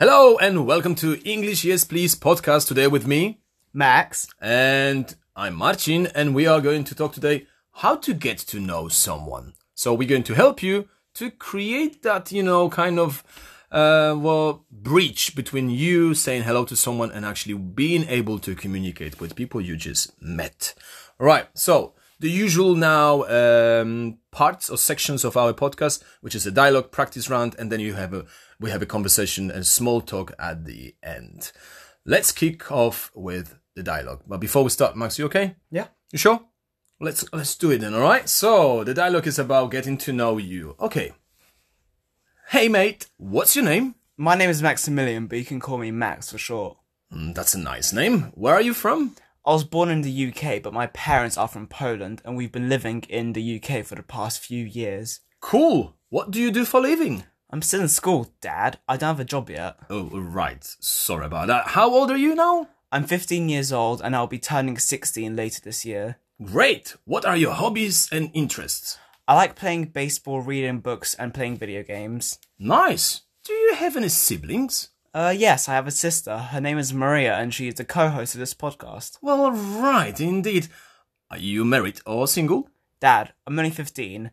Hello and welcome to English Yes Please podcast today with me Maks. and I'm Marcin, and we are going to talk today how to get to know someone. So we're going to help you to create that, you know, kind of uh, well, breach between you saying hello to someone and actually being able to communicate with people you just met. Right. So the usual now um, parts or sections of our podcast, which is a dialogue practice round, and then you have a we have a conversation and small talk at the end. Let's kick off with the dialogue. But before we start, Maks, you okay? Yeah. You sure? Let's let's do it then, all right? So, the dialogue is about getting to know you. Okay. Hey mate, what's your name? My name is Maximilian, but you can call me Maks for short. Mm, that's a nice name. Where are you from? I was born in the UK, but my parents are from Poland, and we've been living in the UK for the past few years. Cool. What do you do for a living? I'm still in school, Dad. I don't have a job yet. Oh, right. Sorry about that. How old are you now? I'm 15 years old, and I'll be turning 16 later this year. Great. What are your hobbies and interests? I like playing baseball, reading books, and playing video games. Nice. Do you have any siblings? Uh, yes, I have a sister. Her name is Maria, and she is the co-host of this podcast. Well, right, indeed. Are you married or single? Dad, I'm only 15.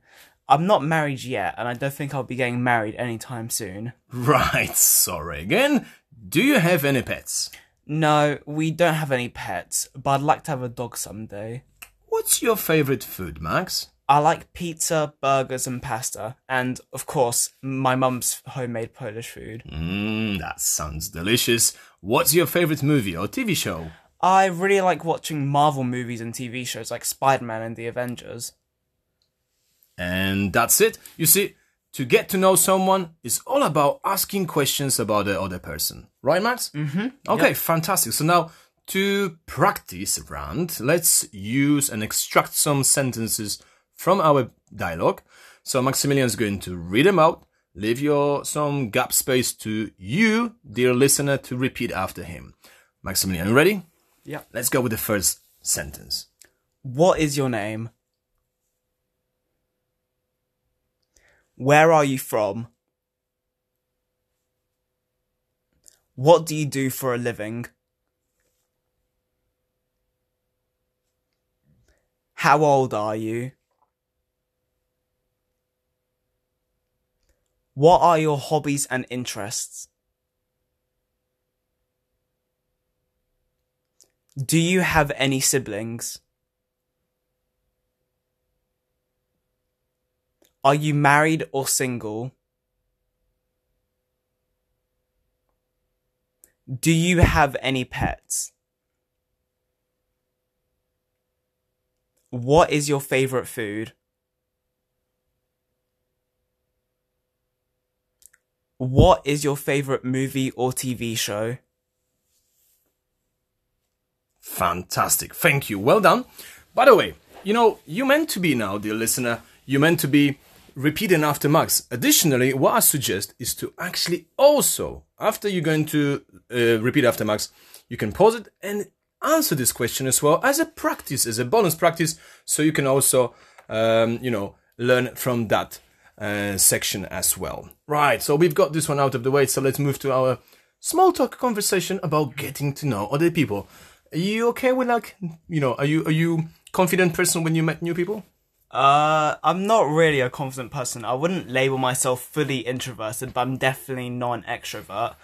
I'm not married yet, and I don't think I'll be getting married anytime soon. Right, sorry again. Do you have any pets? No, we don't have any pets, but I'd like to have a dog someday. What's your favorite food, Maks? I like pizza, burgers, and pasta, and of course, my mum's homemade Polish food. Mmm, that sounds delicious. What's your favorite movie or TV show? I really like watching Marvel movies and TV shows like Spider Man and the Avengers. And that's it. You see, to get to know someone is all about asking questions about the other person. Right, Maks? Mm-hmm. Okay, fantastic. So now to practice round, let's use and extract some sentences from our dialogue. So Maximilian is going to read them out. Leave your some gap space to you, dear listener, to repeat after him. Maximilian, you ready? Yeah. Let's go with the first sentence. What is your name? Where are you from? What do you do for a living? How old are you? What are your hobbies and interests? Do you have any siblings? Are you married or single? Do you have any pets? What is your favorite food? What is your favorite movie or TV show? Fantastic. Thank you. Well done. By the way, you know, you meant to be now, dear listener, you meant to be repeating after Maks. Additionally, what I suggest is to actually also, after you're going to uh, repeat after Maks, you can pause it and answer this question as well as a practice, as a bonus practice, so you can also, um, you know, learn from that uh, section as well. Right, so we've got this one out of the way, so let's move to our small talk conversation about getting to know other people. Are you okay with like, you know, are you are you confident person when you met new people? Uh, I'm not really a confident person. I wouldn't label myself fully introverted, but I'm definitely not an extrovert.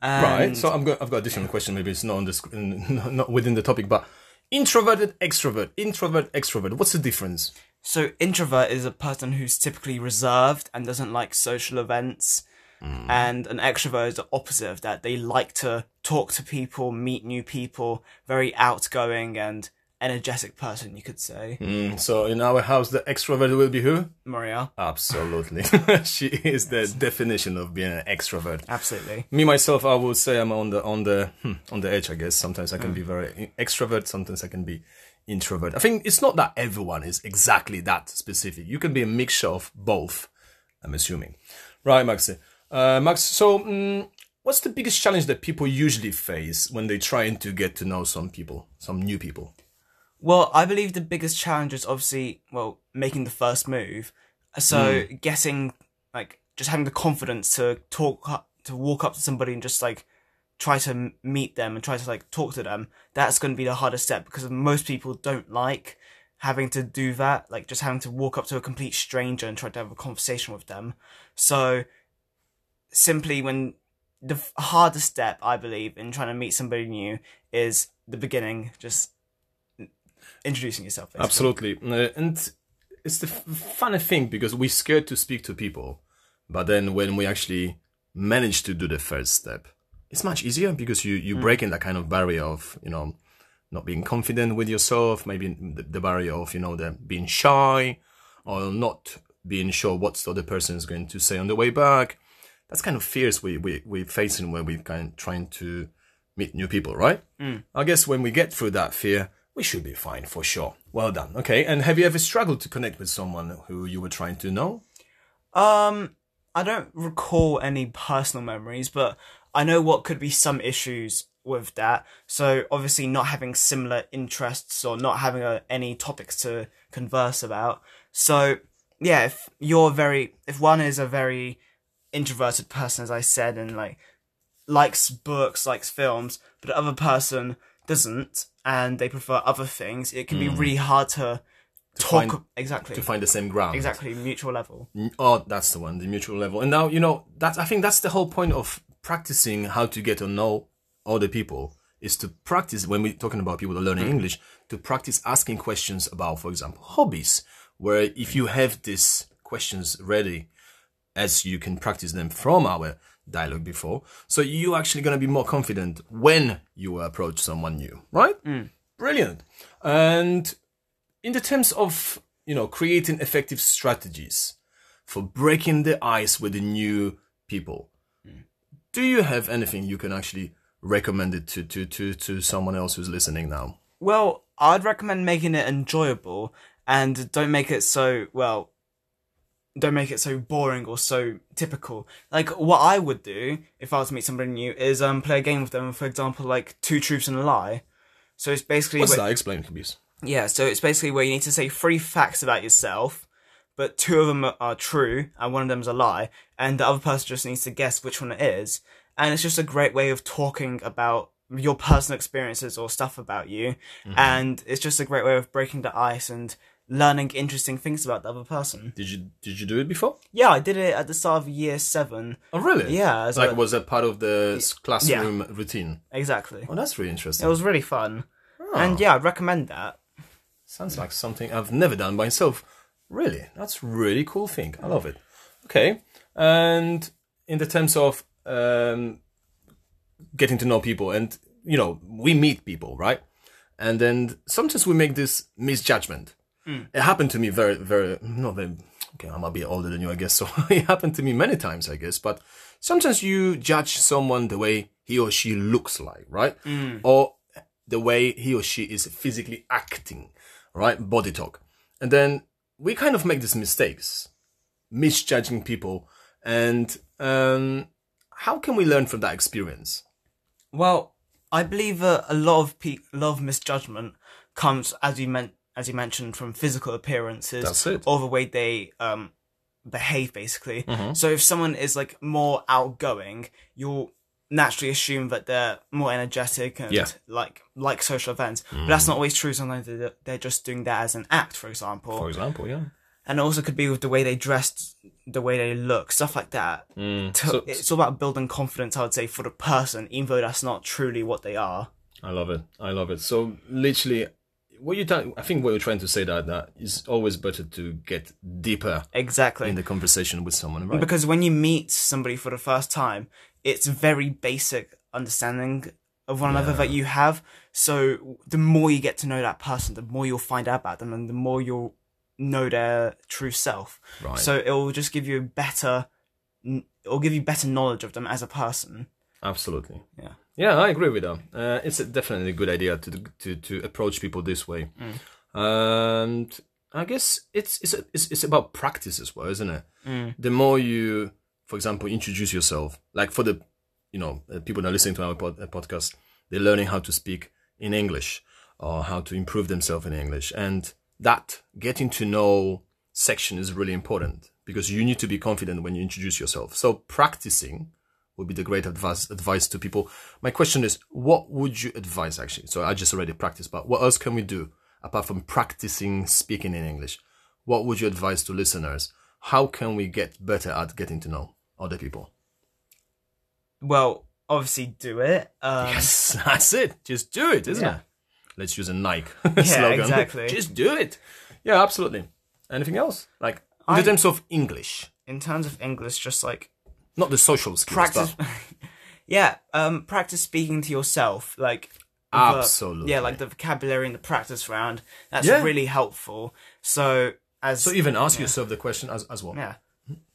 And Right. So I'm got I've got additional question. Maybe it's not on the sc- not not within the topic, but introverted, extrovert, introvert, extrovert. What's the difference? So introvert is a person who's typically reserved and doesn't like social events. Mm. And an extrovert is the opposite of that. They like to talk to people, meet new people, very outgoing and energetic person, you could say. Mm, so in our house, the extrovert will be who? Maria. Absolutely, she is the definition of being an extrovert. Absolutely. Me myself, I would say I'm on the on the hmm, on the edge. I guess sometimes I can be very extrovert, sometimes I can be introvert. I think it's not that everyone is exactly that specific. You can be a mixture of both. I'm assuming, right, Maxi? Uh, Maks, so mm, what's the biggest challenge that people usually face when they're trying to get to know some people, some new people? Well, I believe the biggest challenge is obviously, well, making the first move. So hmm. getting, like, just having the confidence to talk, to walk up to somebody and just like try to meet them and try to like talk to them, that's going to be the hardest step because most people don't like having to do that, like just having to walk up to a complete stranger and try to have a conversation with them. So simply when the hardest step, I believe, in trying to meet somebody new is the beginning, just introducing yourself. basically. Absolutely. Uh, and it's the f- funny thing because we're scared to speak to people. But then when we actually manage to do the first step, it's much easier because you, you break in that kind of barrier of, you know, not being confident with yourself, maybe the, the barrier of, you know, the being shy or not being sure what the other person is going to say on the way back. That's kind of fears we, we, we're facing when we're kind of trying to meet new people, right? I guess when we get through that fear, we should be fine for sure. Well done. Okay. And have you ever struggled to connect with someone who you were trying to know? Um, I don't recall any personal memories, but I know what could be some issues with that. So obviously, not having similar interests or not having uh any topics to converse about. So yeah, if you're very, if one is a very introverted person, as I said, and like likes books, likes films, but the other person doesn't, and they prefer other things, it can be mm. really hard to, talk find- exactly. To find the same ground. Exactly, mutual level. Mm, oh, that's the one, the mutual level. And now, you know, that's, I think that's the whole point of practicing how to get to know other people is to practice when we're talking about people that are learning mm. English, to practice asking questions about, for example, hobbies, where if you have these questions ready, as you can practice them from our dialogue before, so you're actually going to be more confident when you approach someone new, right? Mm. Brilliant. And in the terms of you know creating effective strategies for breaking the ice with the new people mm. do you have anything you can actually recommend it to to to, to someone else who's listening now Well, I'd recommend making it enjoyable and don't make it so, well, don't make it so boring or so typical. Like, what I would do if I was to meet somebody new is um play a game with them, for example, like Two Truths and a Lie. So it's basically. what's where- that explain please Yeah, so it's basically where you need to say three facts about yourself, but two of them are- are true and one of them is a lie, and the other person just needs to guess which one it is. And it's just a great way of talking about your personal experiences or stuff about you, and it's just a great way of breaking the ice and learning interesting things about the other person. did you did you do it before Yeah, I did it at the start of year seven. oh really Yeah, like a- was that part of the classroom routine Exactly. oh that's really interesting It was really fun. And yeah, I'd recommend that. Sounds like something I've never done myself. Really, that's really cool thing. I love it. Okay, and in the terms of um, getting to know people, and you know, we meet people, right? And then sometimes we make this misjudgment. It happened to me very, very, not very. Okay, I'm a bit older than you, I guess. So it happened to me many times, I guess. But sometimes you judge someone the way he or she looks like, right? Or the way he or she is physically acting, right? Body talk. And then we kind of make these mistakes, misjudging people. And um, how can we learn from that experience? Well, I believe uh, a lot of pe- lot of misjudgment comes, as you meant, as you mentioned, from physical appearances or the way they um behave, basically. Mm-hmm. So if someone is like more outgoing, you'll naturally assume that they're more energetic and Yeah. Mm. like like social events. But that's not always true. Sometimes they're, they're just doing that as an act, for example. For example, yeah. and it also could be with the way they dressed, the way they look, stuff like that. To- Mm. So- it's all about building confidence, I would say, for the person, even though that's not truly what they are. I love it. I love it. So literally, what you ta- I think what you're trying to say that that is always better to get deeper Exactly. in the conversation with someone, right? Because when you meet somebody for the first time, it's very basic understanding of one another that you have. So the more you get to know that person, the more you'll find out about them, and the more you'll know their true self. Right. So it will just give you better. It'll give you better knowledge of them as a person. Absolutely. Yeah. Yeah, I agree with that. Uh, it's a definitely a good idea to to to approach people this way, and I guess it's it's it's, it's about practice as well, isn't it? The more you, for example, introduce yourself, like for the you know uh, people that are listening to our pod, uh, podcast, they're learning how to speak in English or how to improve themselves in English, and that getting to know section is really important because you need to be confident when you introduce yourself. So practicing would be the great advice advice to people. My question is, what would you advise actually? So I just already practiced, but what else can we do apart from practicing speaking in English? What would you advise to listeners? How can we get better at getting to know other people? Well, obviously do it. Um, Yes, that's it. Just do it, isn't Yeah. it? Let's use a Nike slogan. exactly. Just do it. Yeah, absolutely. Anything else? Like in I- terms of English, In terms of English, just like not the social skills. practice. but- yeah, um, practice speaking to yourself. Like the- Absolutely. yeah, like the vocabulary in the practice round. That's Yeah. really helpful. So as so even ask yourself the question as as well. yeah,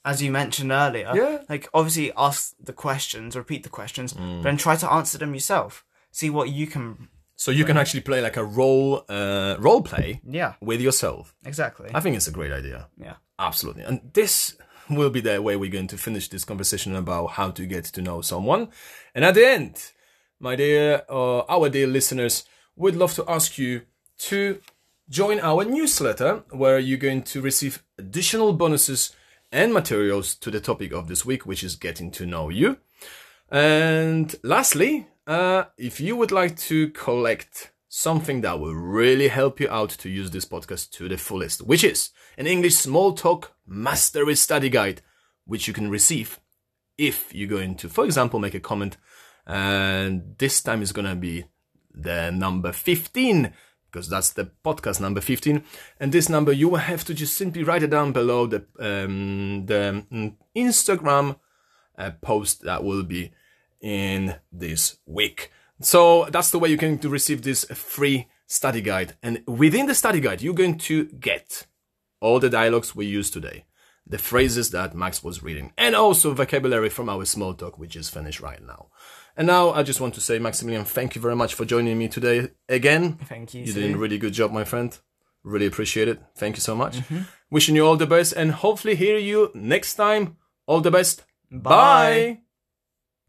as you mentioned earlier. Yeah. Like obviously ask the questions, repeat the questions, Mm. but then try to answer them yourself. See what you can. So you can actually play like a role uh, role play Yeah, with yourself. exactly. I think it's a great idea. yeah. Absolutely. And this will be the way we're going to finish this conversation about how to get to know someone. And at the end, my dear, uh, our dear listeners, we'd love to ask you to join our newsletter where you're going to receive additional bonuses and materials to the topic of this week, which is getting to know you. And lastly, uh, if you would like to collect something that will really help you out to use this podcast to the fullest, which is an English small talk mastery study guide, which you can receive if you're going to, for example, make a comment. And this time is going to be the number 15 because that's the podcast number 15 and this number you will have to just simply write it down below the um, the mm, instagram uh, post that will be in this week. So that's the way you can to receive this free study guide. And within the study guide, you're going to get all the dialogues we use today, the phrases that Maks was reading, and also vocabulary from our small talk, which is finished right now. And now I just want to say, Maximilian, thank you very much for joining me today again. Thank you. You Sue. did a really good job, my friend. Really appreciate it. Thank you so much. Mm-hmm. Wishing you all the best and hopefully hear you next time. All the best. Bye. Bye.